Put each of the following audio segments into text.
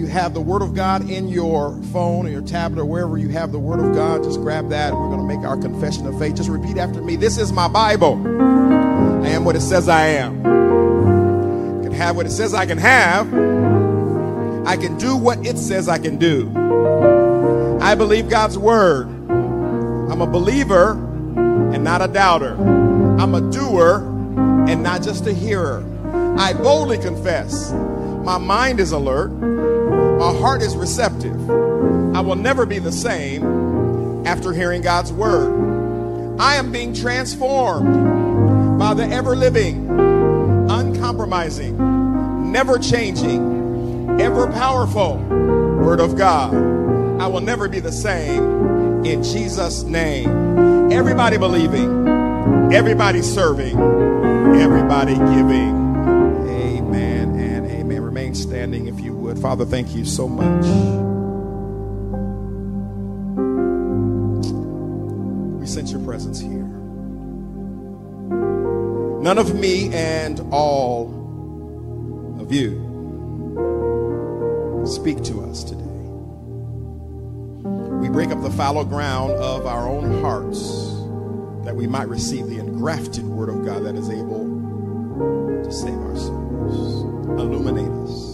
you have the Word of God in your phone or your tablet or wherever you have the Word of God, just grab that. We're going to make our confession of faith. Just repeat after me This is my Bible. I am what it says I am. I can have what it says I can have. I can do what it says I can do. I believe God's Word. I'm a believer and not a doubter. I'm a doer and not just a hearer. I boldly confess my mind is alert. My heart is receptive. I will never be the same after hearing God's word. I am being transformed by the ever living, uncompromising, never changing, ever powerful word of God. I will never be the same in Jesus' name. Everybody believing, everybody serving, everybody giving standing if you would. Father, thank you so much. We sense your presence here. None of me and all of you. Speak to us today. We break up the fallow ground of our own hearts that we might receive the engrafted word of God that is able to save our souls. Illuminate us.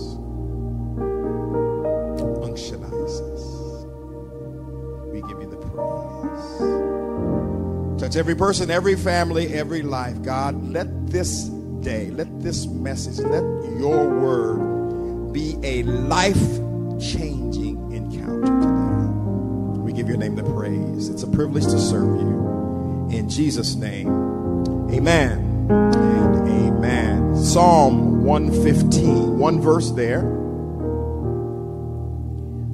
Touch every person, every family, every life. God, let this day, let this message, let your word be a life changing encounter today. We give your name the praise. It's a privilege to serve you. In Jesus' name, amen and amen. Psalm 115, one verse there.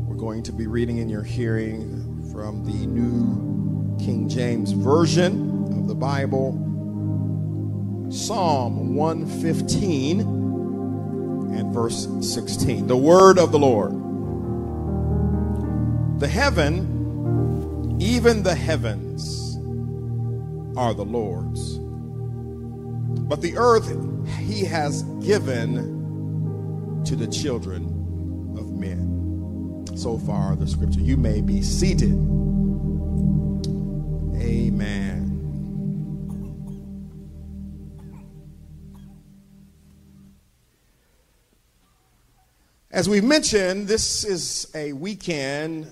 We're going to be reading in your hearing from the New King James Version of the Bible, Psalm 115 and verse 16. The word of the Lord. The heaven, even the heavens, are the Lord's. But the earth he has given to the children of men. So far, the scripture. You may be seated. As we mentioned, this is a weekend,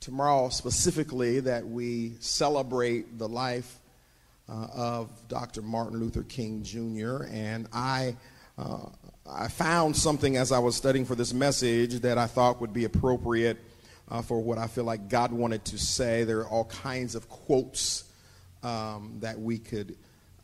tomorrow specifically, that we celebrate the life uh, of Dr. Martin Luther King Jr. And I, uh, I found something as I was studying for this message that I thought would be appropriate uh, for what I feel like God wanted to say. There are all kinds of quotes um, that we could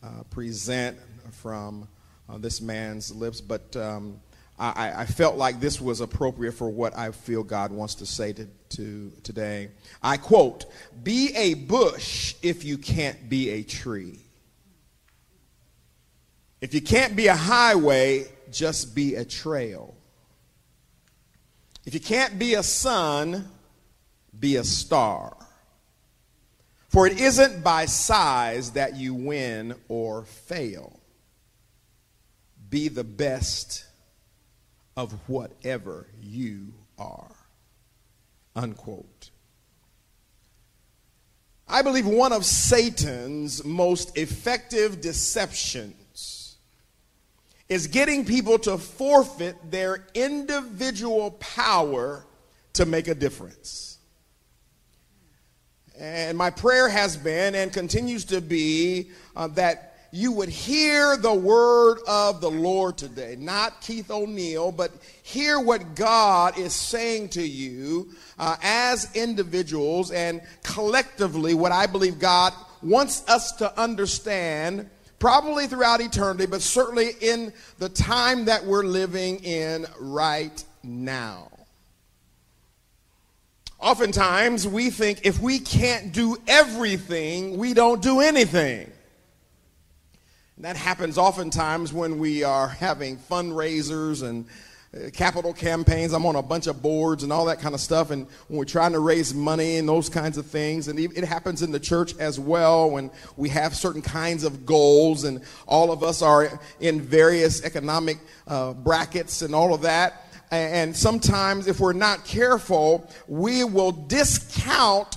uh, present from uh, this man's lips, but um, I, I, felt like this was appropriate for what I feel God wants to say to, to today. I quote, Be a bush if you can't be a tree. If you can't be a highway, just be a trail. If you can't be a sun, be a star. For it isn't by size that you win or fail. Be the best of whatever you are. Unquote. I believe one of Satan's most effective deceptions is getting people to forfeit their individual power to make a difference. And my prayer has been and continues to be uh, that you would hear the word of the Lord today. Not Keith O'Neill, but hear what God is saying to you uh, as individuals and collectively what I believe God wants us to understand probably throughout eternity, but certainly in the time that we're living in right now. Oftentimes, we think if we can't do everything, we don't do anything. That happens oftentimes when we are having fundraisers and uh, capital campaigns. I'm on a bunch of boards and all that kind of stuff. And when we're trying to raise money and those kinds of things, and it happens in the church as well when we have certain kinds of goals, and all of us are in various economic uh, brackets and all of that. and sometimes if we're not careful, we will discount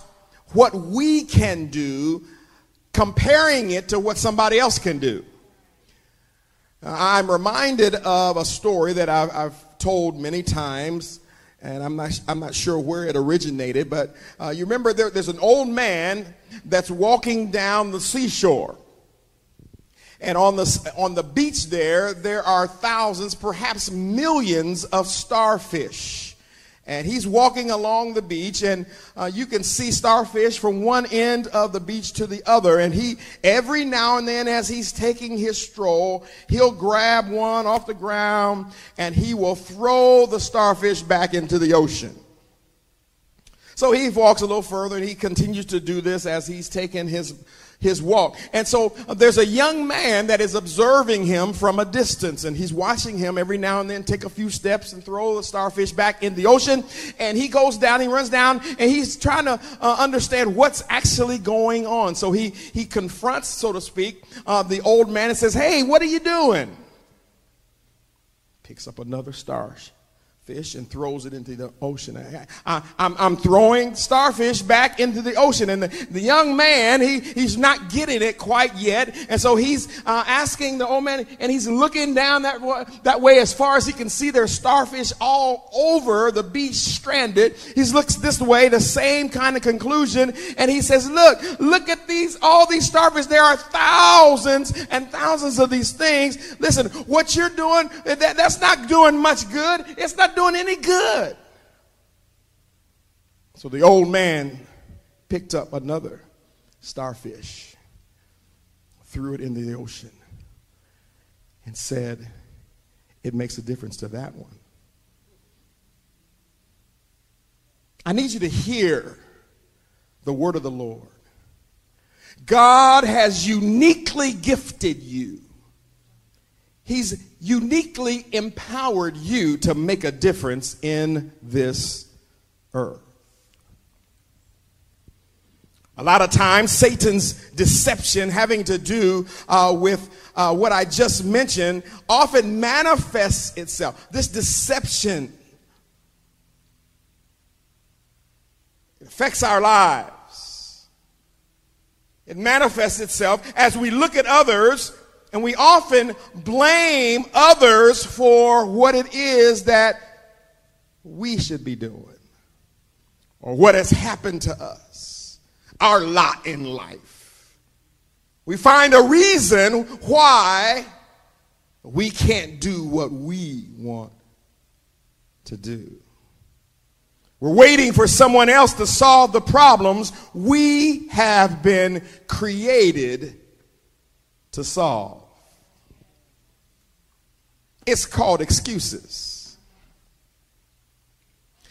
what we can do, comparing it to what somebody else can do. I'm reminded of a story that I've, I've told many times, and I'm not, I'm not sure where it originated, but uh, you remember there, there's an old man that's walking down the seashore. And on the, on the beach there, there are thousands, perhaps millions of starfish and he's walking along the beach and uh, you can see starfish from one end of the beach to the other. And he every now and then as he's taking his stroll he'll grab one off the ground and he will throw the starfish back into the ocean. So he walks a little further and he continues to do this as he's taking his his walk. And so uh, there's a young man that is observing him from a distance, and he's watching him every now and then take a few steps and throw the starfish back in the ocean. And he goes down, he runs down, and he's trying to uh, understand what's actually going on. So he, he confronts, so to speak, uh, the old man and says, Hey, what are you doing? Picks up another starfish fish and throws it into the ocean. I, am throwing starfish back into the ocean. And the, the young man, he, he's not getting it quite yet. And so he's uh, asking the old man, and he's looking down that, that way as far as he can see there's starfish all over the beach stranded. He looks this way, the same kind of conclusion. And he says, look, look at these, all these starfish. There are thousands and thousands of these things. Listen, what you're doing, that, that's not doing much good. It's not doing any good. So the old man picked up another starfish, threw it into the ocean, and said, It makes a difference to that one. I need you to hear the word of the Lord. God has uniquely gifted you He's uniquely empowered you to make a difference in this earth. A lot of times, Satan's deception having to do uh, with uh, what I just mentioned often manifests itself. This deception it affects our lives. It manifests itself as we look at others and we often blame others for what it is that we should be doing or what has happened to us, our lot in life. We find a reason why we can't do what we want to do. We're waiting for someone else to solve the problems we have been created to solve. It's called excuses.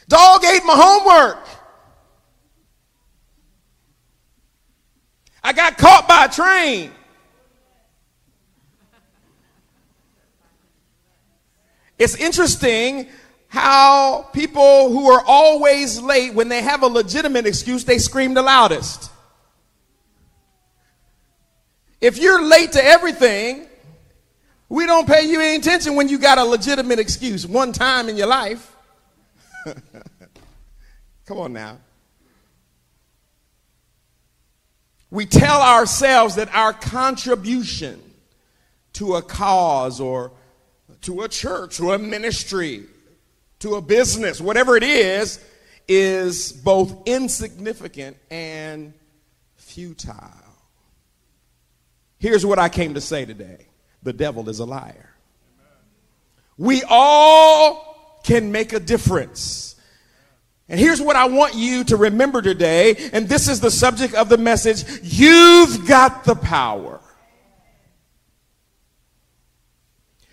Dog ate my homework. I got caught by a train. It's interesting how people who are always late, when they have a legitimate excuse, they scream the loudest. If you're late to everything, we don't pay you any attention when you got a legitimate excuse one time in your life. Come on now. We tell ourselves that our contribution to a cause or to a church or a ministry, to a business, whatever it is, is both insignificant and futile. Here's what I came to say today the devil is a liar. We all can make a difference. And here's what I want you to remember today, and this is the subject of the message you've got the power.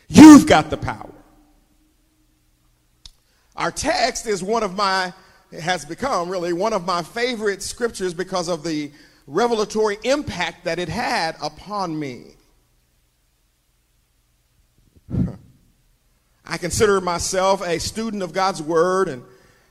You've got the power. Our text is one of my, it has become really one of my favorite scriptures because of the revelatory impact that it had upon me. I consider myself a student of God's Word and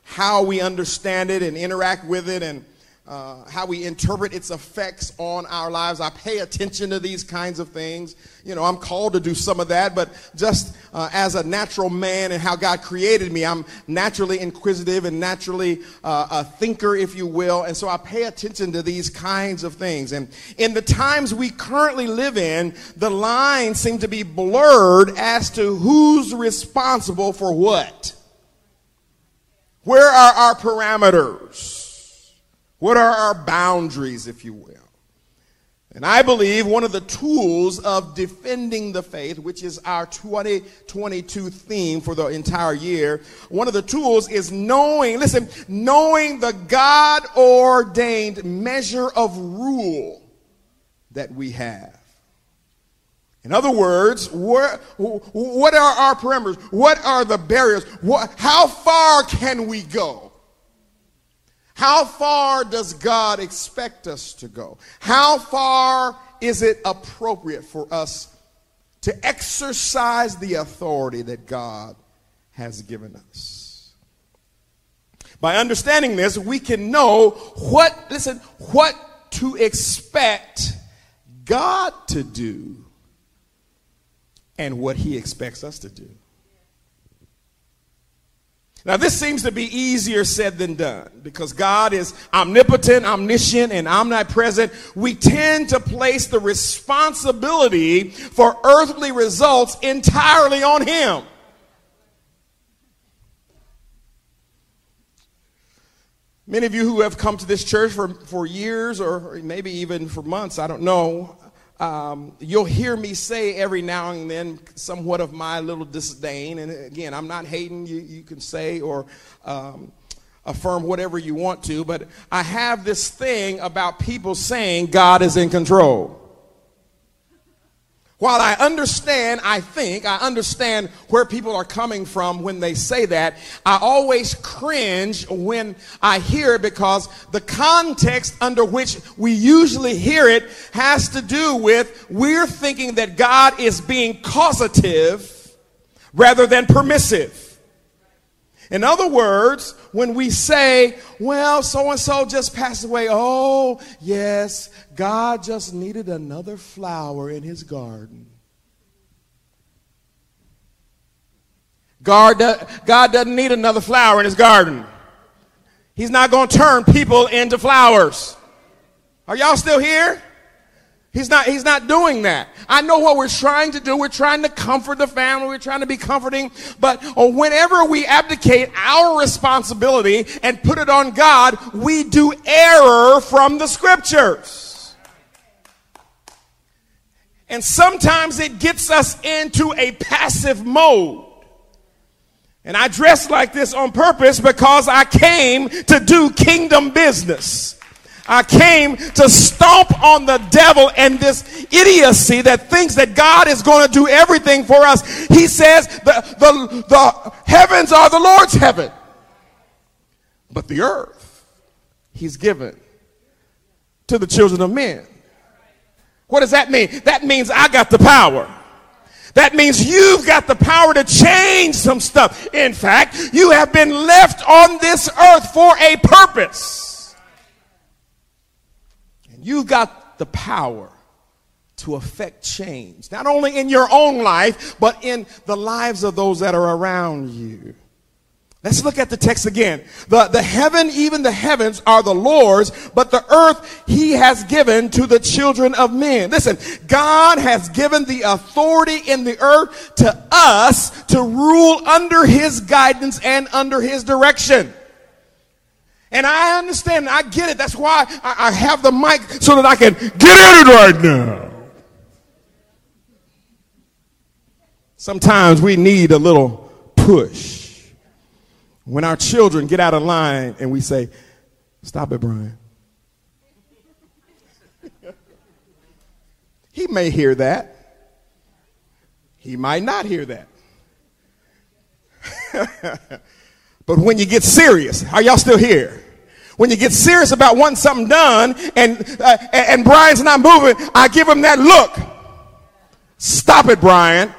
how we understand it and interact with it. And uh, how we interpret its effects on our lives. I pay attention to these kinds of things. You know, I'm called to do some of that, but just uh, as a natural man and how God created me, I'm naturally inquisitive and naturally uh, a thinker, if you will. And so I pay attention to these kinds of things. And in the times we currently live in, the lines seem to be blurred as to who's responsible for what. Where are our parameters? What are our boundaries, if you will? And I believe one of the tools of defending the faith, which is our 2022 theme for the entire year, one of the tools is knowing, listen, knowing the God ordained measure of rule that we have. In other words, what, what are our parameters? What are the barriers? What, how far can we go? How far does God expect us to go? How far is it appropriate for us to exercise the authority that God has given us? By understanding this, we can know what, listen, what to expect God to do and what He expects us to do. Now, this seems to be easier said than done because God is omnipotent, omniscient, and omnipresent. We tend to place the responsibility for earthly results entirely on Him. Many of you who have come to this church for, for years or maybe even for months, I don't know, um, you'll hear me say every now and then somewhat of my little disdain. And again, I'm not hating, you, you can say or um, affirm whatever you want to, but I have this thing about people saying God is in control. While I understand, I think, I understand where people are coming from when they say that, I always cringe when I hear it because the context under which we usually hear it has to do with we're thinking that God is being causative rather than permissive. In other words, when we say, well, so and so just passed away, oh, yes, God just needed another flower in his garden. God, God doesn't need another flower in his garden. He's not going to turn people into flowers. Are y'all still here? He's not, he's not doing that. I know what we're trying to do. We're trying to comfort the family. We're trying to be comforting. But uh, whenever we abdicate our responsibility and put it on God, we do error from the scriptures. And sometimes it gets us into a passive mode. And I dress like this on purpose because I came to do kingdom business. I came to stomp on the devil and this idiocy that thinks that God is going to do everything for us. He says the, the, the heavens are the Lord's heaven, but the earth he's given to the children of men. What does that mean? That means I got the power. That means you've got the power to change some stuff. In fact, you have been left on this earth for a purpose. You've got the power to affect change, not only in your own life, but in the lives of those that are around you. Let's look at the text again. The, the heaven, even the heavens are the Lord's, but the earth he has given to the children of men. Listen, God has given the authority in the earth to us to rule under his guidance and under his direction. And I understand, I get it. That's why I, I have the mic so that I can get in it right now. Sometimes we need a little push. When our children get out of line and we say, Stop it, Brian. he may hear that. He might not hear that. But when you get serious, are y'all still here? When you get serious about wanting something done and, uh, and Brian's not moving, I give him that look. Stop it, Brian.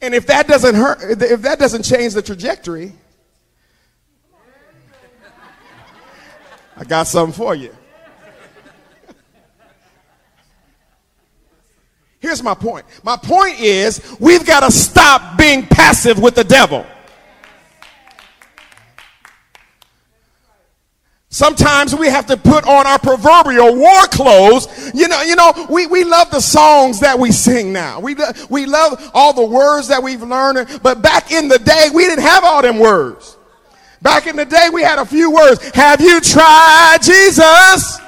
And if that doesn't hurt, if that doesn't change the trajectory, I got something for you. Here's my point. My point is we've got to stop being passive with the devil. Sometimes we have to put on our proverbial war clothes. You know, you know, we, we love the songs that we sing now. We, we love all the words that we've learned. But back in the day, we didn't have all them words. Back in the day, we had a few words. Have you tried Jesus?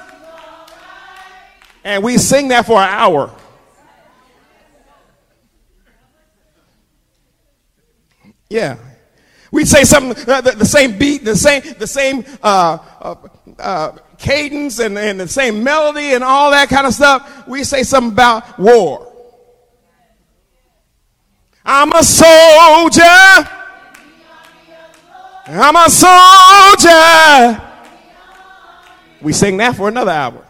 And we sing that for an hour. Yeah. We'd say something, uh, the, the, same beat, the same, the same uh, uh, uh, cadence, and, and the same melody, and all that kind of stuff. We say something about war. I'm a soldier. I'm a soldier. We sing that for another hour.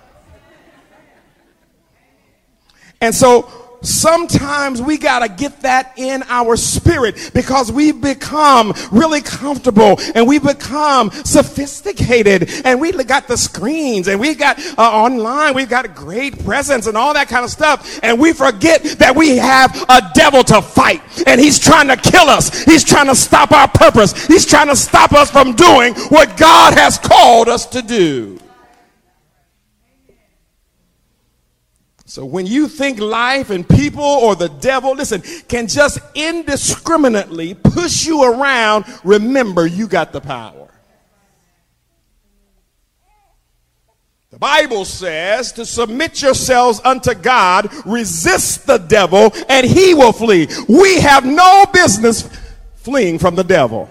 And so sometimes we got to get that in our spirit because we've become really comfortable and we've become sophisticated and we got the screens and we got uh, online, we've got great presence and all that kind of stuff. And we forget that we have a devil to fight and he's trying to kill us. He's trying to stop our purpose. He's trying to stop us from doing what God has called us to do. So when you think life and people or the devil, listen, can just indiscriminately push you around, remember you got the power. The Bible says to submit yourselves unto God, resist the devil, and he will flee. We have no business fleeing from the devil.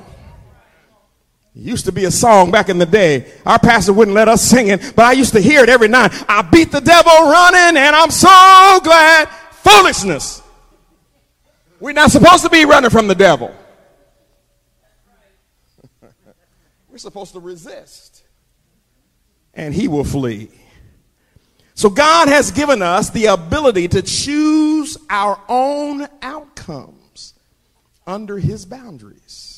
Used to be a song back in the day. Our pastor wouldn't let us sing it, but I used to hear it every night. I beat the devil running and I'm so glad. Foolishness. We're not supposed to be running from the devil. We're supposed to resist and he will flee. So God has given us the ability to choose our own outcomes under his boundaries.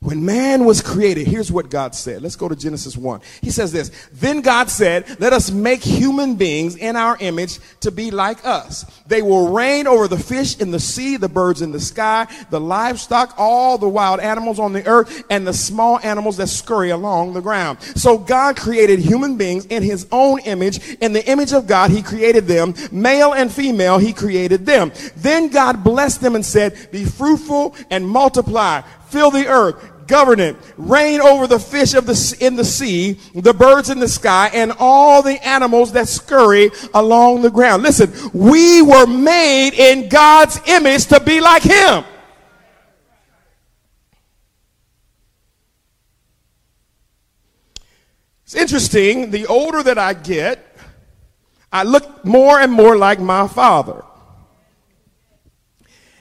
When man was created, here's what God said. Let's go to Genesis 1. He says this Then God said, Let us make human beings in our image to be like us. They will reign over the fish in the sea, the birds in the sky, the livestock, all the wild animals on the earth, and the small animals that scurry along the ground. So God created human beings in his own image. In the image of God, he created them. Male and female, he created them. Then God blessed them and said, Be fruitful and multiply fill the earth, govern it, reign over the fish of the, in the sea, the birds in the sky, and all the animals that scurry along the ground. Listen, we were made in God's image to be like Him. It's interesting, the older that I get, I look more and more like my father.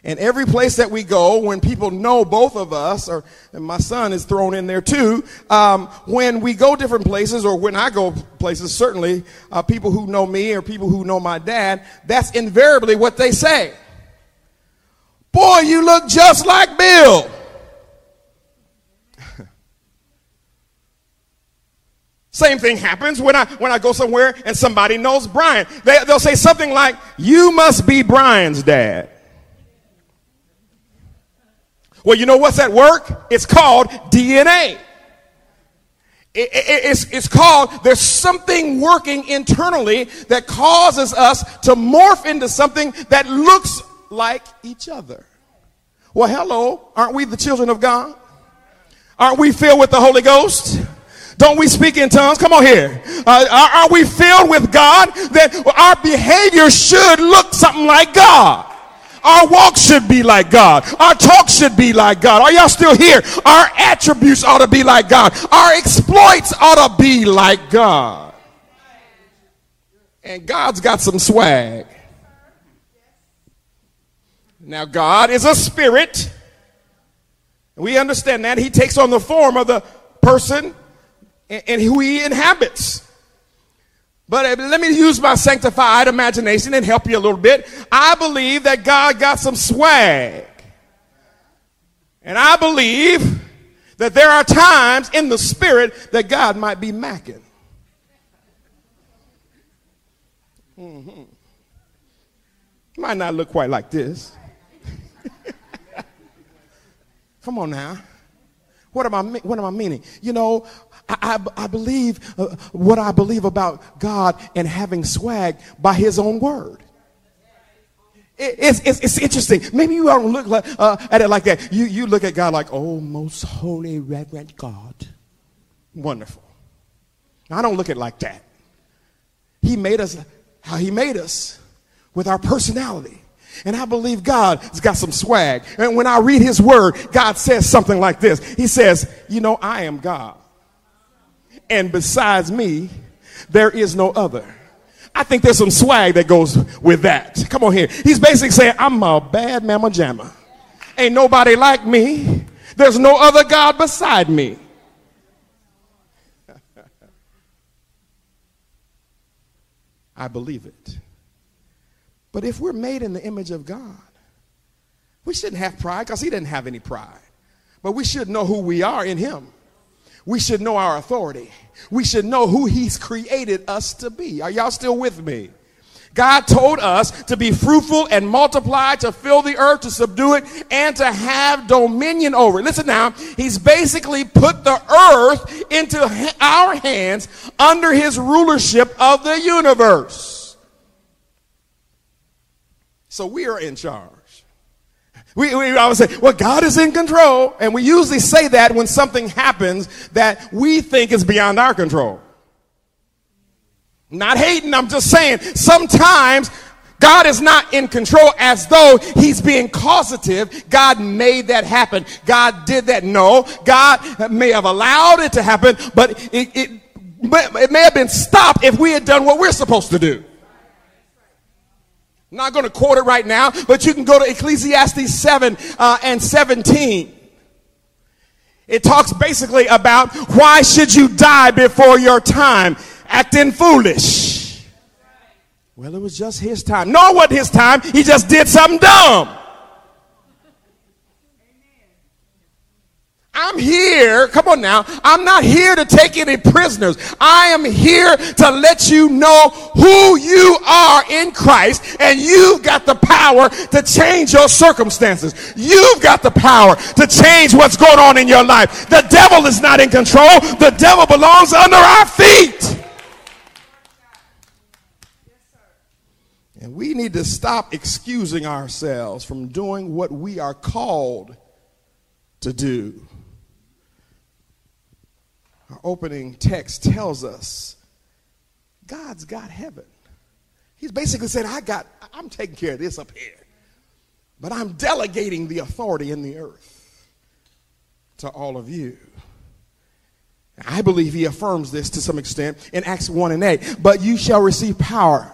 And every place that we go, when people know both of us, or my son is thrown in there too, um, when we go different places, or when I go places, certainly uh, people who know me or people who know my dad, that's invariably what they say. Boy, you look just like Bill. Same thing happens when I when I go somewhere and somebody knows Brian. They, they'll say something like, "You must be Brian's dad." Well, you know what's at work? It's called DNA. It, it, it's, it's called, there's something working internally that causes us to morph into something that looks like each other. Well, hello, aren't we the children of God? Aren't we filled with the Holy Ghost? Don't we speak in tongues? Come on here. Uh, are, are we filled with God? That our behavior should look something like God. Our walk should be like God. Our talk should be like God. Are y'all still here? Our attributes ought to be like God. Our exploits ought to be like God. And God's got some swag. Now, God is a spirit. We understand that. He takes on the form of the person and who he inhabits. But let me use my sanctified imagination and help you a little bit. I believe that God got some swag. And I believe that there are times in the spirit that God might be macking. Mm-hmm. Might not look quite like this. Come on now. What am I, what am I meaning? You know, I, I, believe uh, what I believe about God and having swag by his own word. It, it's, it's, it's, interesting. Maybe you don't look like, uh, at it like that. You, you look at God like, oh, most holy, reverend God. Wonderful. I don't look at it like that. He made us how he made us with our personality. And I believe God has got some swag. And when I read his word, God says something like this. He says, you know, I am God. And besides me, there is no other. I think there's some swag that goes with that. Come on here. He's basically saying, I'm a bad mama jamma. Ain't nobody like me. There's no other God beside me. I believe it. But if we're made in the image of God, we shouldn't have pride because He didn't have any pride. But we should know who we are in Him. We should know our authority. We should know who He's created us to be. Are y'all still with me? God told us to be fruitful and multiply, to fill the earth, to subdue it, and to have dominion over it. Listen now, He's basically put the earth into our hands under His rulership of the universe. So we are in charge. We, we always say, well, God is in control. And we usually say that when something happens that we think is beyond our control. Not hating, I'm just saying sometimes God is not in control as though he's being causative. God made that happen. God did that. No, God may have allowed it to happen, but it, it, it may have been stopped if we had done what we're supposed to do. Not going to quote it right now, but you can go to Ecclesiastes 7 uh, and 17. It talks basically about why should you die before your time, acting foolish. Well, it was just his time. No, it wasn't his time. He just did something dumb. I'm here, come on now, I'm not here to take any prisoners. I am here to let you know who you are in Christ, and you've got the power to change your circumstances. You've got the power to change what's going on in your life. The devil is not in control, the devil belongs under our feet. And we need to stop excusing ourselves from doing what we are called to do our opening text tells us God's got heaven. He's basically saying, I got, I'm taking care of this up here. But I'm delegating the authority in the earth to all of you. I believe he affirms this to some extent in Acts 1 and 8. But you shall receive power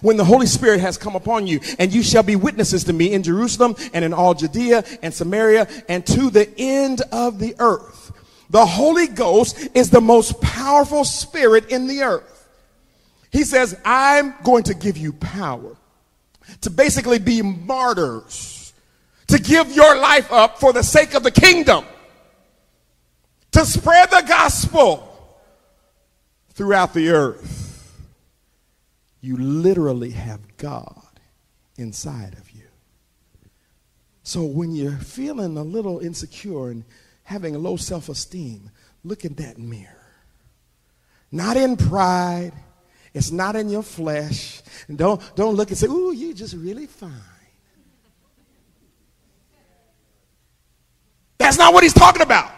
when the Holy Spirit has come upon you, and you shall be witnesses to me in Jerusalem and in all Judea and Samaria and to the end of the earth. The Holy Ghost is the most powerful spirit in the earth. He says, I'm going to give you power to basically be martyrs, to give your life up for the sake of the kingdom, to spread the gospel throughout the earth. You literally have God inside of you. So when you're feeling a little insecure and having low self esteem, look in that mirror. Not in pride, it's not in your flesh. And don't, don't look and say, Ooh, you're just really fine. That's not what he's talking about.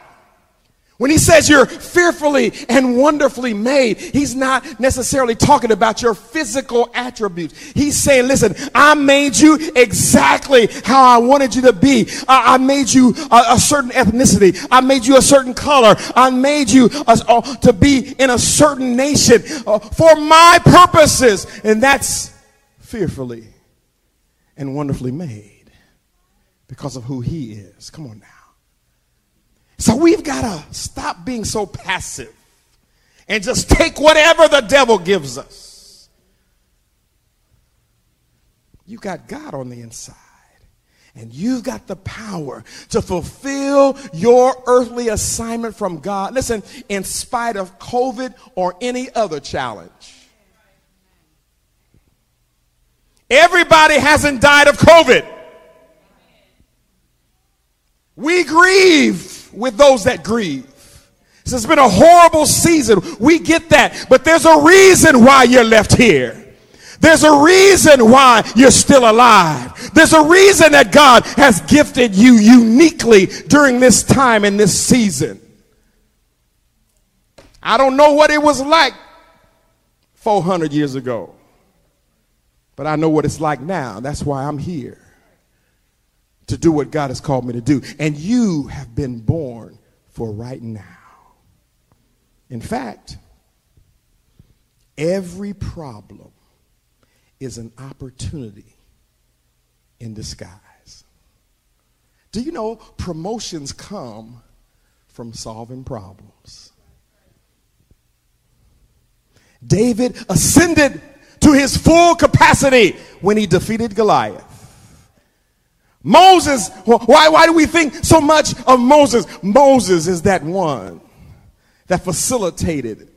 When he says you're fearfully and wonderfully made, he's not necessarily talking about your physical attributes. He's saying, listen, I made you exactly how I wanted you to be. I, I made you a, a, certain ethnicity. I made you a certain color. I made you a, to be in a certain nation uh, for my purposes. And that's fearfully and wonderfully made because of who he is. Come on now. So we've got to stop being so passive and just take whatever the devil gives us. You got God on the inside. And you've got the power to fulfill your earthly assignment from God. Listen, in spite of COVID or any other challenge. Everybody hasn't died of COVID. We grieve with those that grieve. It's been a horrible season. We get that. But there's a reason why you're left here. There's a reason why you're still alive. There's a reason that God has gifted you uniquely during this time and this season. I don't know what it was like 400 years ago, but I know what it's like now. That's why I'm here to do what God has called me to do. And you have been born for right now. In fact, every problem is an opportunity in disguise. Do you know promotions come from solving problems? David ascended to his full capacity when he defeated Goliath. Moses, why, why do we think so much of Moses? Moses is that one that facilitated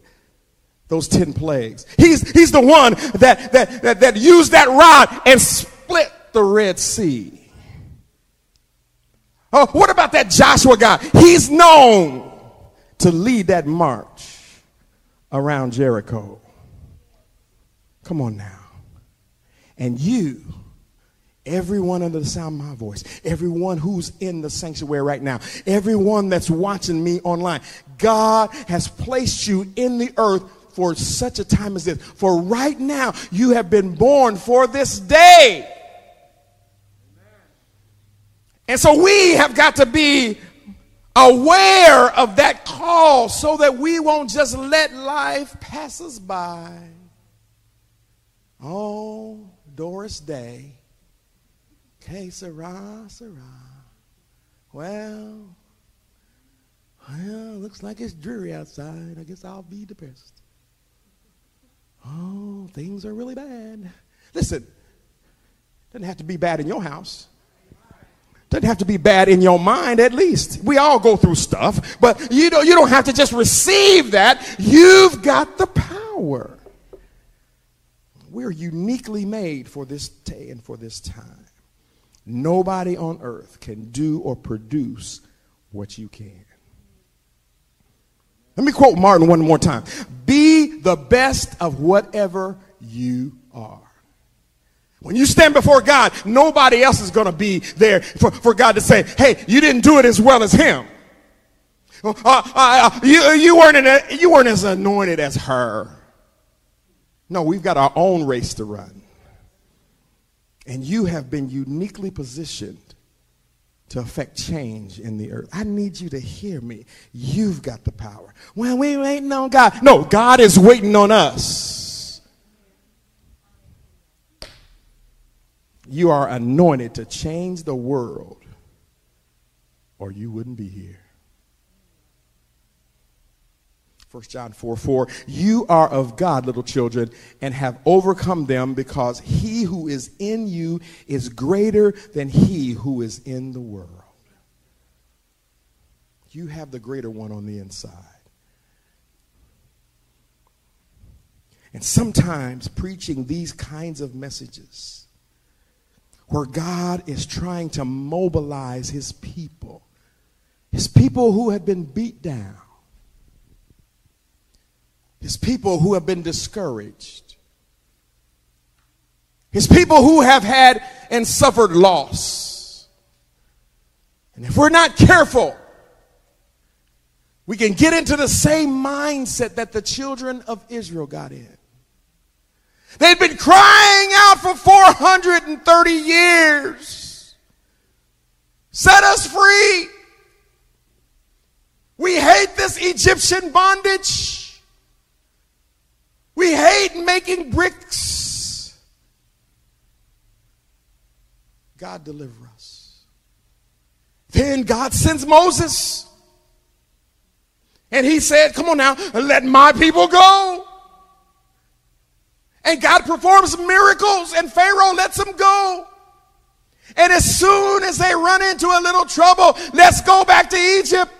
those 10 plagues. He's, he's the one that, that, that, that used that rod and split the Red Sea. Oh, what about that Joshua guy? He's known to lead that march around Jericho. Come on now. And you, everyone under the sound of my voice, everyone who's in the sanctuary right now, everyone that's watching me online, God has placed you in the earth for such a time as this. For right now, you have been born for this day. And so we have got to be aware of that call so that we won't just let life pass us by. Oh, Doris Day. Que sera, sera. Well, well, looks like it's dreary outside. I guess I'll be depressed. Oh, things are really bad. Listen, doesn't have to be bad in your house. Doesn't have to be bad in your mind, at least. We all go through stuff, but you don't, you don't have to just receive that. You've got the power. We're uniquely made for this day and for this time. Nobody on earth can do or produce what you can. Let me quote Martin one more time. Be the best of whatever you are. When you stand before God, nobody else is going to be there for, for God to say, hey, you didn't do it as well as him. Uh, uh, uh, you, you, weren't in you weren't as anointed as her. No, we've got our own race to run. And you have been uniquely positioned to affect change in the earth. I need you to hear me. You've got the power. Well, we waiting on God. No, God is waiting on us. You are anointed to change the world, or you wouldn't be here. 1 John 4 4, you are of God, little children, and have overcome them because he who is in you is greater than he who is in the world. You have the greater one on the inside. And sometimes preaching these kinds of messages where God is trying to mobilize his people, his people who have been beat down his people who have been discouraged. His people who have had and suffered loss. And if we're not careful, we can get into the same mindset that the children of Israel got in. They'd been crying out for 430 years. Set us free. We hate this Egyptian bondage. We hate making bricks. God deliver us. Then God sends Moses. And he said, Come on now, let my people go. And God performs miracles, and Pharaoh lets them go. And as soon as they run into a little trouble, let's go back to Egypt.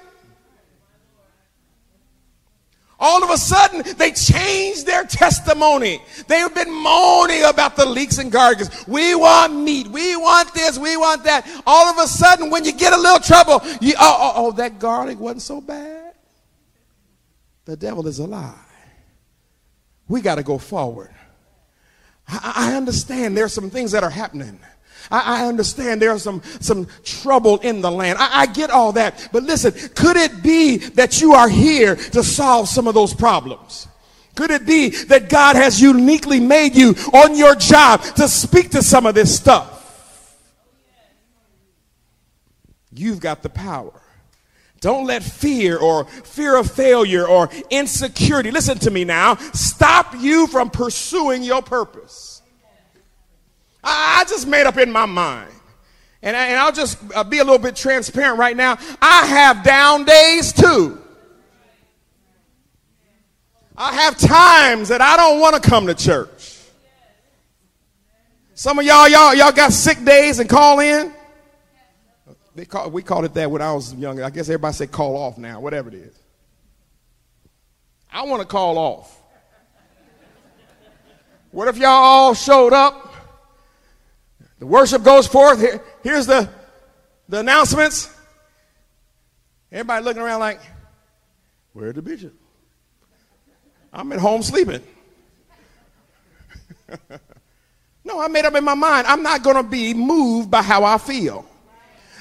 All of a sudden, they changed their testimony. They've been moaning about the leeks and gargles. We want meat. We want this. We want that. All of a sudden, when you get a little trouble, you, oh, oh, oh, that garlic wasn't so bad. The devil is a lie. We got to go forward. I, I understand there's some things that are happening. I, I understand there's some, some trouble in the land. I, I get all that. But listen, could it be that you are here to solve some of those problems? Could it be that God has uniquely made you on your job to speak to some of this stuff? You've got the power. Don't let fear or fear of failure or insecurity, listen to me now, stop you from pursuing your purpose. I, just made up in my mind. And, and I'll just uh, be a little bit transparent right now. I have down days too. I have times that I don't want to come to church. Some of y'all, y'all, y'all got sick days and call in. They call, we called it that when I was younger. I guess everybody say call off now, whatever it is. I want to call off. What if y'all all showed up the worship goes forth. Here, here's the, the announcements. Everybody looking around like, where's the bishop? I'm at home sleeping. no, I made up in my mind. I'm not going to be moved by how I feel.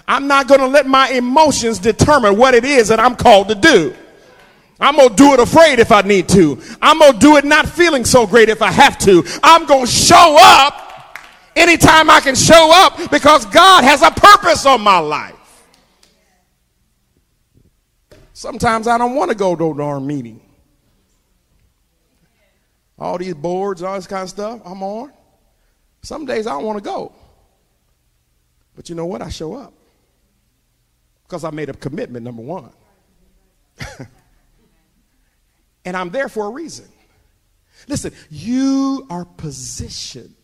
I'm not going to let my emotions determine what it is that I'm called to do. I'm going to do it afraid if I need to. I'm going to do it not feeling so great if I have to. I'm going to show up anytime I can show up because God has a purpose on my life. Sometimes I don't want to go to darn meeting. All these boards, all this kind of stuff I'm on. Some days I don't want to go. But you know what? I show up. Because I made a commitment, number one. and I'm there for a reason. Listen, you are positioned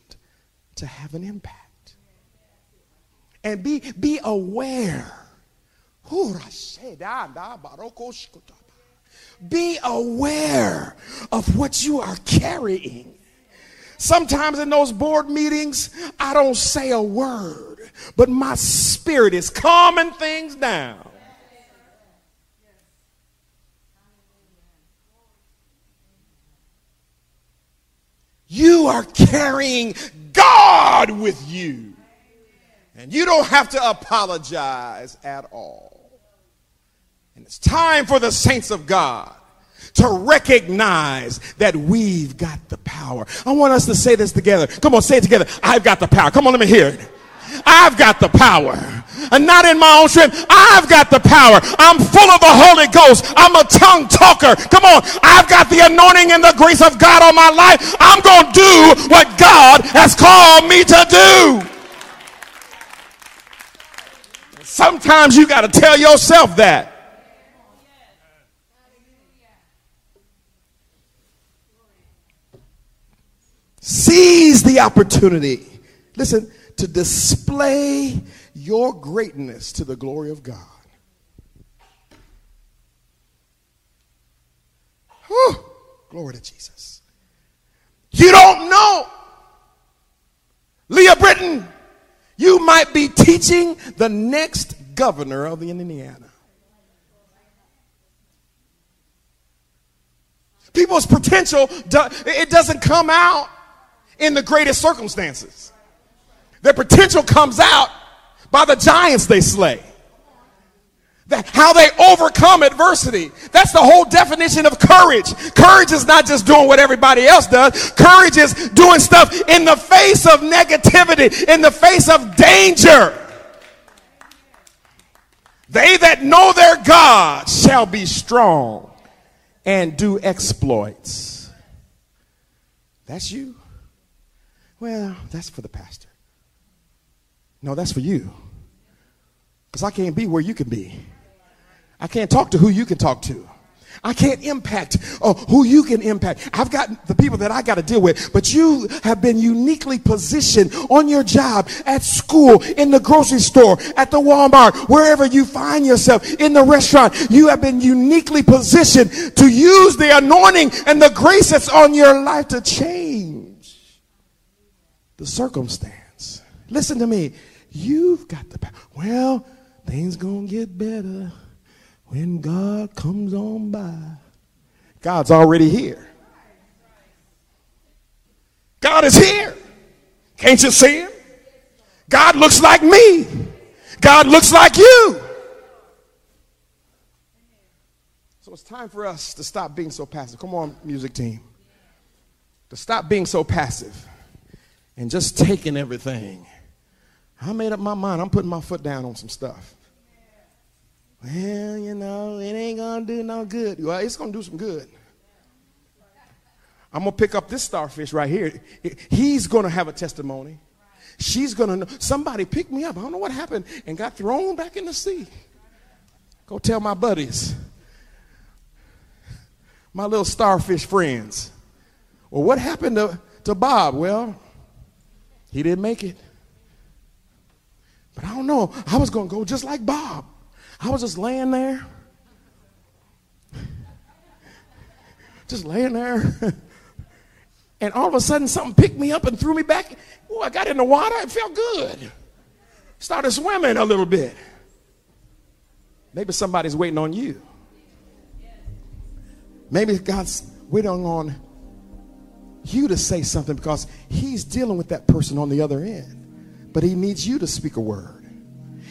to have an impact. And be, be aware. Ah, be aware of what you are carrying. Sometimes in those board meetings, I don't say a word, but my spirit is calming things down. You are carrying God with you. And you don't have to apologize at all. And it's time for the saints of God to recognize that we've got the power. I want us to say this together. Come on, say it together. I've got the power. Come on, let me hear it. I've got the power. And not in my own strength. I've got the power. I'm full of the Holy Ghost. I'm a tongue talker. Come on. I've got the anointing and the grace of God on my life. I'm going to do what God has called me to do. Sometimes you got to tell yourself that. Seize the opportunity. Listen, to display your greatness to the glory of God. Whew, glory to Jesus. You don't know. Leah Britton, you might be teaching the next governor of Indiana. People's potential, it doesn't come out in the greatest circumstances. Their potential comes out by the giants they slay. That how they overcome adversity. That's the whole definition of courage. Courage is not just doing what everybody else does. Courage is doing stuff in the face of negativity, in the face of danger. They that know their God shall be strong and do exploits. That's you. Well, that's for the pastor. No, that's for you. Because I can't be where you can be. I can't talk to who you can talk to. I can't impact uh, who you can impact. I've got the people that I got to deal with, but you have been uniquely positioned on your job, at school, in the grocery store, at the Walmart, wherever you find yourself, in the restaurant. You have been uniquely positioned to use the anointing and the grace that's on your life to change the circumstance. Listen to me. You've got the power. Well, things gonna get better when God comes on by. God's already here. God is here. Can't you see him? God looks like me. God looks like you. So it's time for us to stop being so passive. Come on, music team. To stop being so passive and just taking everything. I made up my mind. I'm putting my foot down on some stuff. Well, you know, it ain't going to do no good. Well, it's going to do some good. I'm going to pick up this starfish right here. He's going to have a testimony. She's going to know. Somebody picked me up. I don't know what happened and got thrown back in the sea. Go tell my buddies, my little starfish friends. Well, what happened to, to Bob? Well, he didn't make it. But I don't know. I was going to go just like Bob. I was just laying there. Just laying there. and all of a sudden, something picked me up and threw me back. Oh, I got in the water. It felt good. Started swimming a little bit. Maybe somebody's waiting on you. Maybe God's waiting on you to say something because He's dealing with that person on the other end. But He needs you to speak a word,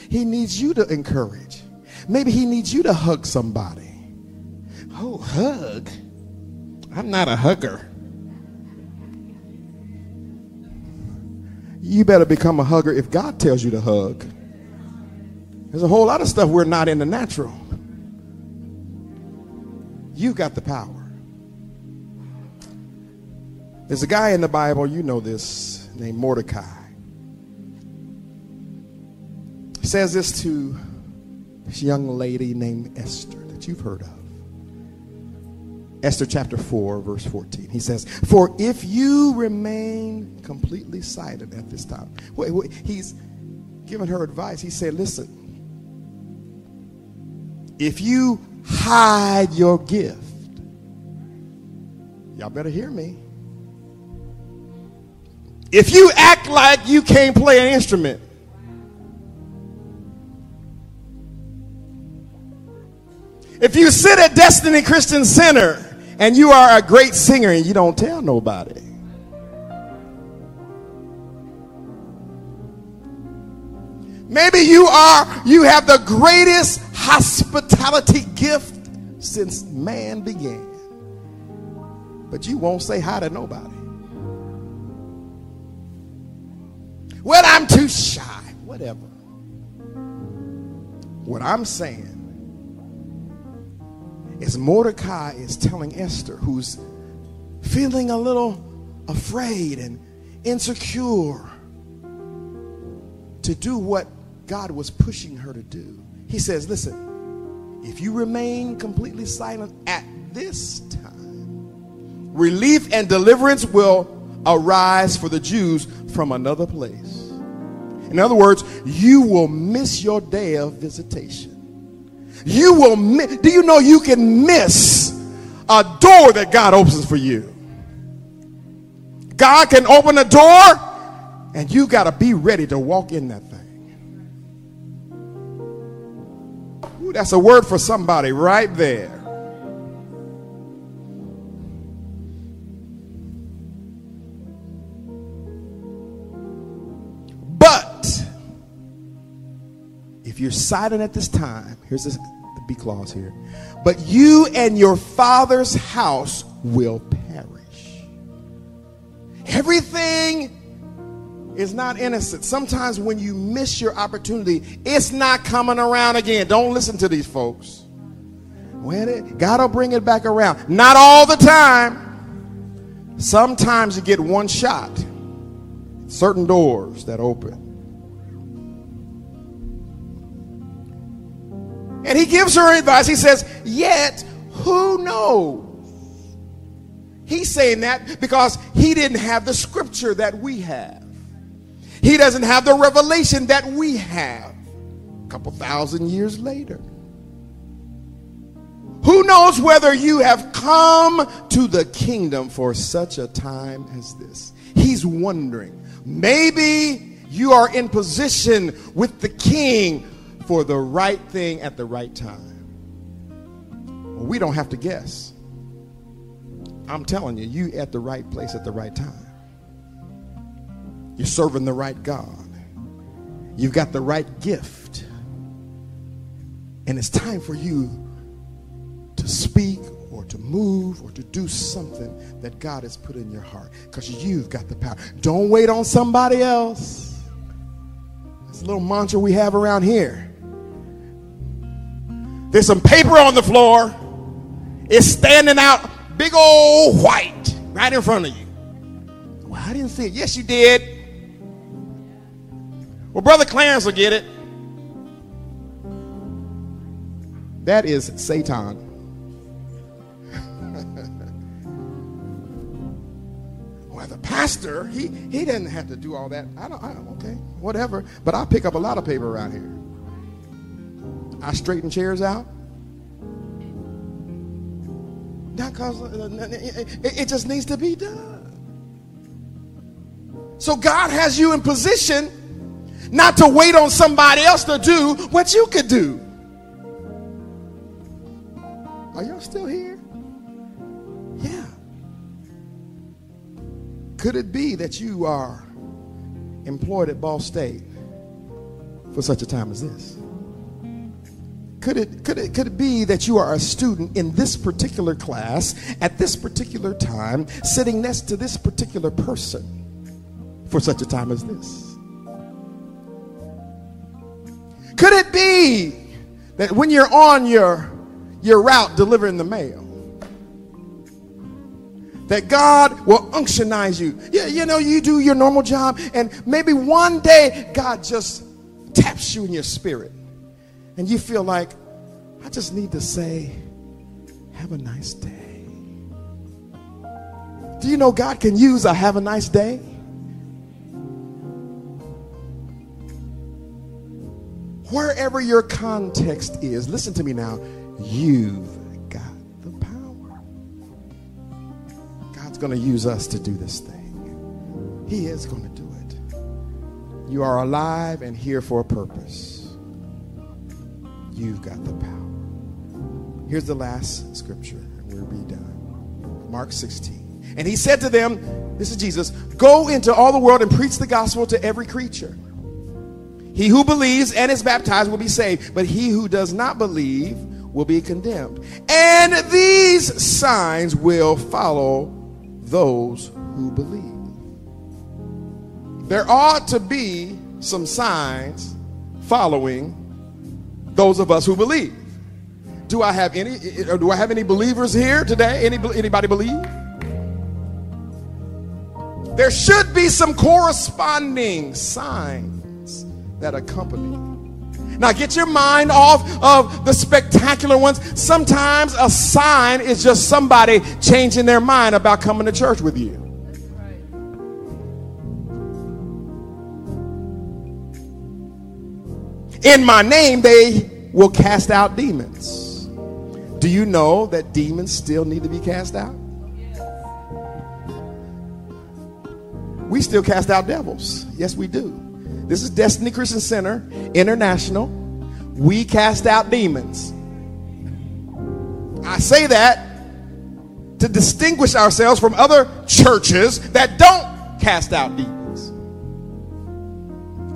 He needs you to encourage. Maybe he needs you to hug somebody. Oh, hug? I'm not a hugger. You better become a hugger if God tells you to hug. There's a whole lot of stuff we're not in the natural. You got the power. There's a guy in the Bible, you know this, named Mordecai. He says this to this young lady named Esther that you've heard of. Esther chapter 4, verse 14. He says, For if you remain completely silent at this time, he's giving her advice. He said, Listen, if you hide your gift, y'all better hear me. If you act like you can't play an instrument, If you sit at Destiny Christian Center and you are a great singer and you don't tell nobody, maybe you are you have the greatest hospitality gift since man began. But you won't say hi to nobody. Well, I'm too shy. Whatever. What I'm saying is Mordecai is telling Esther, who's feeling a little afraid and insecure, to do what God was pushing her to do. He says, Listen, if you remain completely silent at this time, relief and deliverance will arise for the Jews from another place. In other words, you will miss your day of visitation. You will miss, do you know you can miss a door that God opens for you? God can open a door and you got to be ready to walk in that thing. Ooh, that's a word for somebody right there. If you're silent at this time, here's this, the B clause here. But you and your father's house will perish. Everything is not innocent. Sometimes when you miss your opportunity, it's not coming around again. Don't listen to these folks. When it, God will bring it back around. Not all the time. Sometimes you get one shot. Certain doors that open. And he gives her advice. He says, Yet Who knows? He's saying that because he didn't have the scripture that we have. He doesn't have the revelation that we have a couple thousand years later. Who knows whether you have come to the kingdom for such a time as this? He's wondering. Maybe you are in position with the king for the right thing at the right time. Well, we don't have to guess. I'm telling you, you at the right place at the right time. You're serving the right God. You've got the right gift. And it's time for you to speak or to move or to do something that God has put in your heart because you've got the power. Don't wait on somebody else. It's a little mantra we have around here. There's some paper on the floor. It's standing out big old white right in front of you. Well, I didn't see it. Yes, you did. Well, Brother Clarence will get it. That is Satan. Well, the pastor, he, he doesn't have to do all that. I don't, I okay, whatever. But I pick up a lot of paper around here. I straighten chairs out. Not because uh, it, it just needs to be done. So God has you in position not to wait on somebody else to do what you could do. Are y'all still here? Yeah. Could it be that you are employed at Ball State for such a time as this? Could it, could, it, could it be that you are a student in this particular class at this particular time, sitting next to this particular person for such a time as this? Could it be that when you're on your, your route delivering the mail, that God will unctionize you. Yeah, you know, you do your normal job, and maybe one day God just taps you in your spirit, and you feel like, I just need to say, Have a nice day. Do you know God can use a have a nice day? Wherever your context is, listen to me now, you've got the power. God's going to use us to do this thing. He is going to do it. You are alive and here for a purpose. You've got the power. Here's the last scripture, and we'll be done. Mark 16. And he said to them, This is Jesus, go into all the world and preach the gospel to every creature. He who believes and is baptized will be saved, but he who does not believe will be condemned. And these signs will follow those who believe. There ought to be some signs following those of us who believe. Do I have any do I have any believers here today? Any anybody believe? There should be some corresponding signs that accompany now get your mind off of the spectacular ones. Sometimes a sign is just somebody changing their mind about coming to church with you. In my name, they will cast out demons. Do you know that demons still need to be cast out? We still cast out devils. Yes, we do. This is Destiny Christian Center International. We cast out demons. I say that to distinguish ourselves from other churches that don't cast out demons.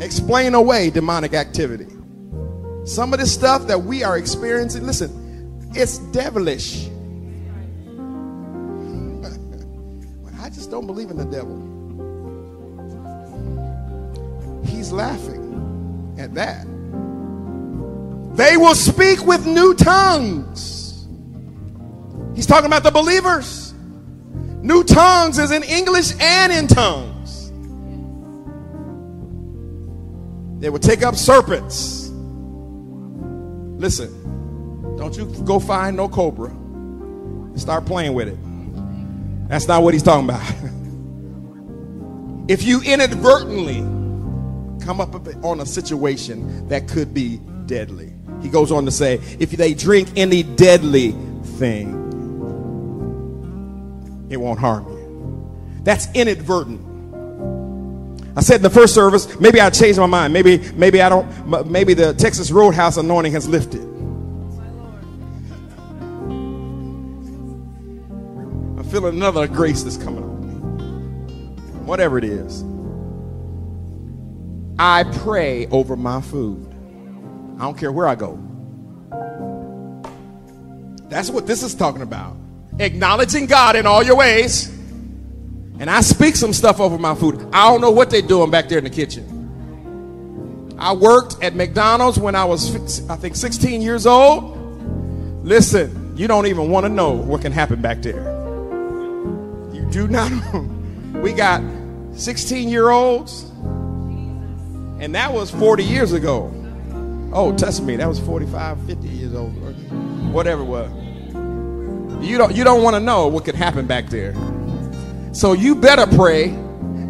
Explain away demonic activity. Some of this stuff that we are experiencing, listen, it's devilish. I just don't believe in the devil. He's laughing at that. They will speak with new tongues. He's talking about the believers. New tongues is in English and in tongues. They will take up serpents. Listen, don't you go find no cobra. and Start playing with it. That's not what he's talking about. if you inadvertently come up on a situation that could be deadly, he goes on to say, if they drink any deadly thing, it won't harm you. That's inadvertent. I said in the first service, maybe I changed my mind. Maybe, maybe I don't. Maybe the Texas Roadhouse anointing has lifted. I'm feeling another grace that's coming on me. Whatever it is, I pray over my food. I don't care where I go. That's what this is talking about. Acknowledging God in all your ways. And I speak some stuff over my food. I don't know what they're doing back there in the kitchen. I worked at McDonald's when I was, I think, 16 years old. Listen, you don't even want to know what can happen back there. You do not. we got 16 year olds, and that was 40 years ago. Oh, trust me, that was 45, 50 years old, whatever it was. You don't, you don't want to know what could happen back there. So you better pray.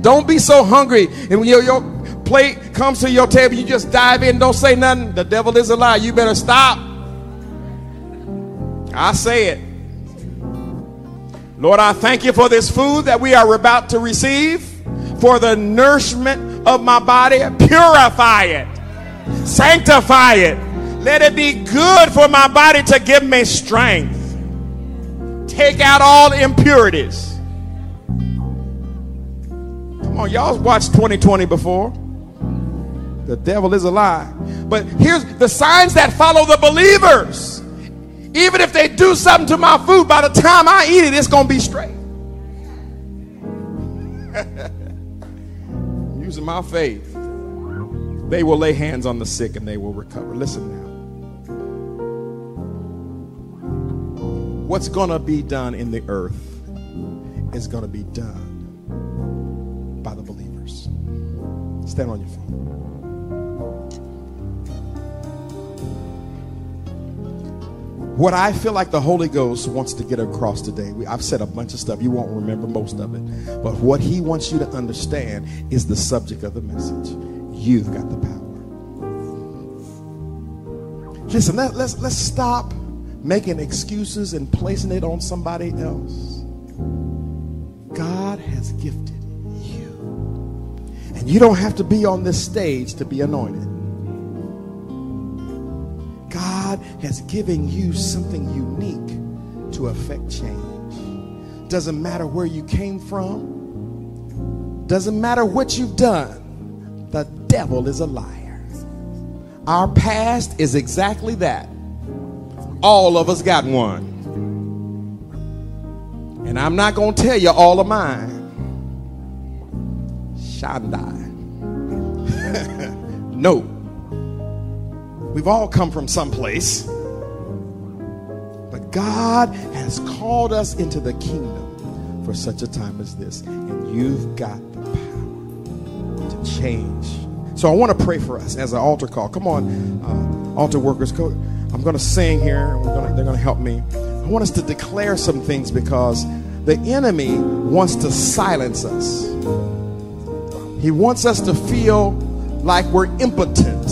Don't be so hungry. And when your, your plate comes to your table, you just dive in, don't say nothing. The devil is a lie. You better stop. I say it. Lord, I thank you for this food that we are about to receive, for the nourishment of my body. Purify it, sanctify it. Let it be good for my body to give me strength. Take out all impurities. Come on, y'all watched 2020 before. The devil is a lie. But here's the signs that follow the believers. Even if they do something to my food, by the time I eat it, it's going to be straight. Using my faith, they will lay hands on the sick and they will recover. Listen now. What's going to be done in the earth is going to be done Stand on your feet. What I feel like the Holy Ghost wants to get across today, we, I've said a bunch of stuff. You won't remember most of it. But what he wants you to understand is the subject of the message. You've got the power. Listen, let, let's, let's stop making excuses and placing it on somebody else. God has gifted. And you don't have to be on this stage to be anointed. God has given you something unique to affect change. Doesn't matter where you came from, doesn't matter what you've done, the devil is a liar. Our past is exactly that all of us got one. And I'm not going to tell you all of mine. Shandai. no. We've all come from someplace. But God has called us into the kingdom for such a time as this. And you've got the power to change. So I want to pray for us as an altar call. Come on, uh, altar workers. Go. I'm going to sing here. Gonna, they're going to help me. I want us to declare some things because the enemy wants to silence us. He wants us to feel like we're impotent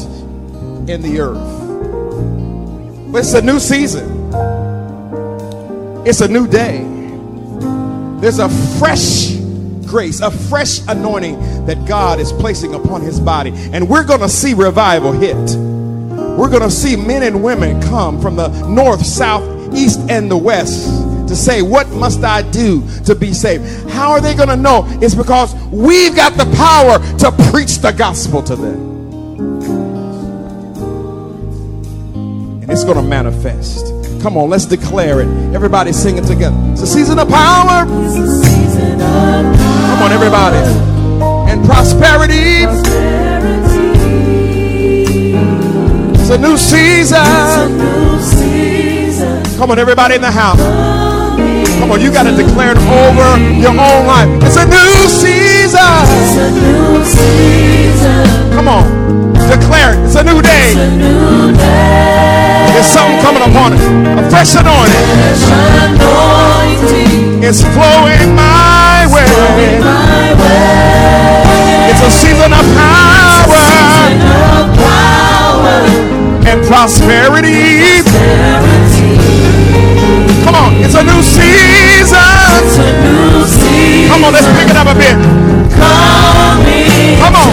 in the earth. But it's a new season. It's a new day. There's a fresh grace, a fresh anointing that God is placing upon his body. And we're going to see revival hit we're going to see men and women come from the north, south, east, and the west to say, What must I do to be saved? How are they going to know? It's because we've got the power to preach the gospel to them. And it's going to manifest. Come on, let's declare it. Everybody sing it together. It's a season of power. Come on, everybody. And prosperity. prosperity. It's a new season. Come on, everybody in the house. Come on, you got to declare it over your own life. It's a new season. It's a new season. Come on, declare it. It's a new day. It's a new day. There's something coming upon it. A fresh anointing. Fresh anointing. It's flowing my way. It's a season of power and prosperity. Come on, it's a new season. Come on, let's pick it up a bit. Come on,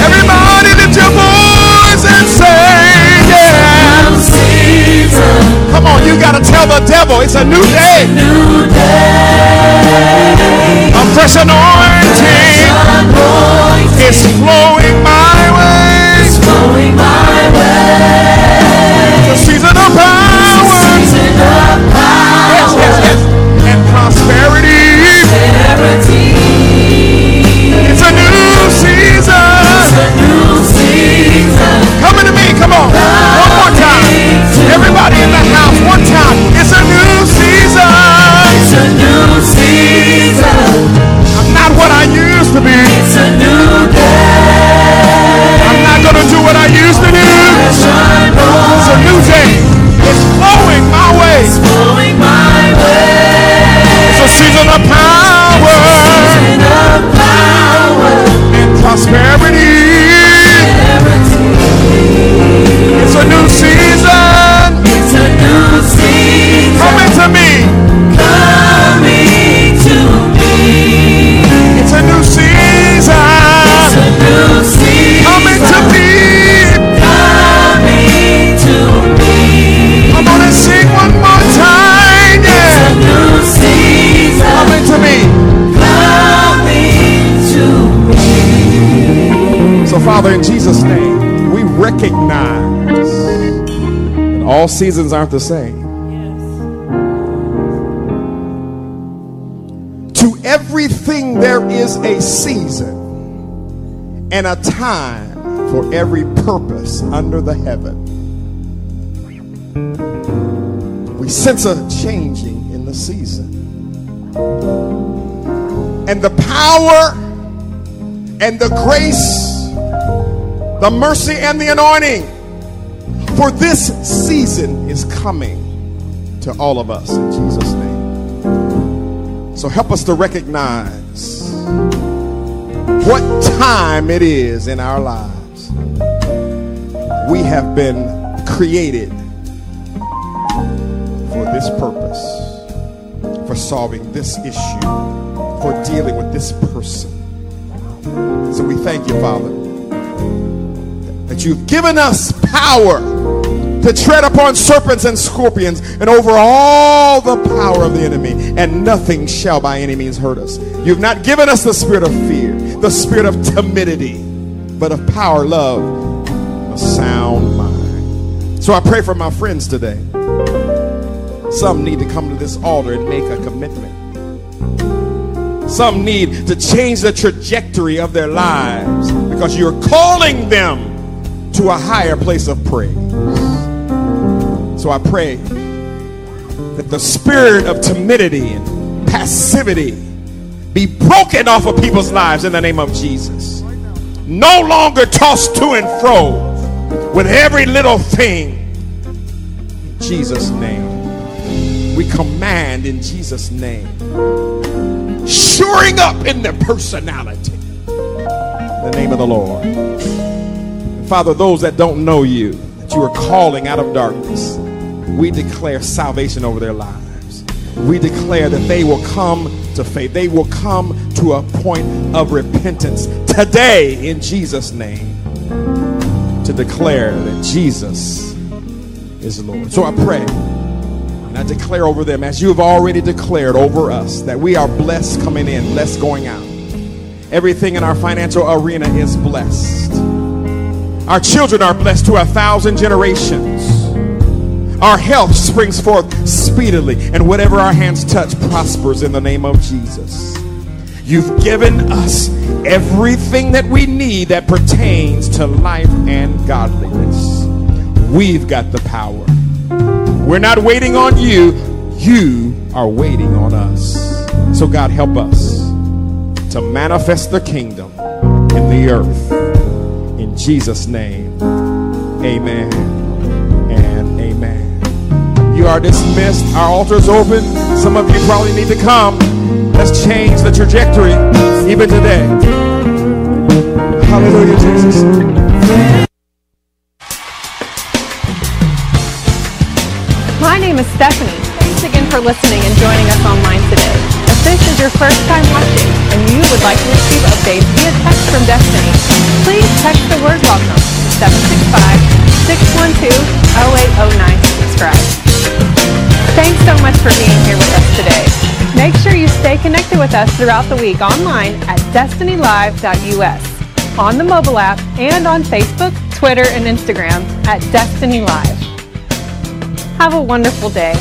everybody lift your voice and say, yeah. Come on, you gotta tell the devil it's a new day. A fresh anointing is flowing my way. It's a season of power. Come on. One more time. Everybody in the house, one time. It's a new season. It's a new season. I'm not what I used to be. It's a new day. I'm not gonna do what I used to do. It's a new day. It's flowing my way. Seasons aren't the same. To everything, there is a season and a time for every purpose under the heaven. We sense a changing in the season. And the power and the grace, the mercy and the anointing for this season is coming to all of us in Jesus' name. So help us to recognize what time it is in our lives. We have been created for this purpose, for solving this issue, for dealing with this person. So we thank you, Father, that you've given us power to tread upon serpents and scorpions and over all the power of the enemy, and nothing shall by any means hurt us. You've not given us the spirit of fear, the spirit of timidity, but of power, love, a sound mind. So I pray for my friends today. Some need to come to this altar and make a commitment. Some need to change the trajectory of their lives because you're calling them to a higher place of praise. So I pray that the spirit of timidity and passivity be broken off of people's lives in the name of Jesus. No longer tossed to and fro with every little thing. In Jesus' name. We command in Jesus' name. Shoring up in their personality. In the name of the Lord. Father, those that don't know you, that you are calling out of darkness, we declare salvation over their lives. We declare that they will come to faith. They will come to a point of repentance today in Jesus' name to declare that Jesus is Lord. So I pray and I declare over them, as you have already declared over us, that we are blessed coming in, blessed going out. Everything in our financial arena is blessed. Our children are blessed to a thousand generations. Our health springs forth speedily, and whatever our hands touch prospers in the name of Jesus. You've given us everything that we need that pertains to life and godliness. We've got the power. We're not waiting on you, you are waiting on us. So, God, help us to manifest the kingdom in the earth. In Jesus' name, amen and amen. You are dismissed. Our altar is open. Some of you probably need to come. Let's change the trajectory even today. Hallelujah, Jesus. My name is Stephanie. Thanks again for listening and joining us online today. If this is your first time watching and you would like to receive updates via text from Destiny, please text the word welcome 765-612-0809 to subscribe. Thanks so much for being here with us today. Make sure you stay connected with us throughout the week online at destinylive.us, on the mobile app, and on Facebook, Twitter, and Instagram at Destiny Live. Have a wonderful day.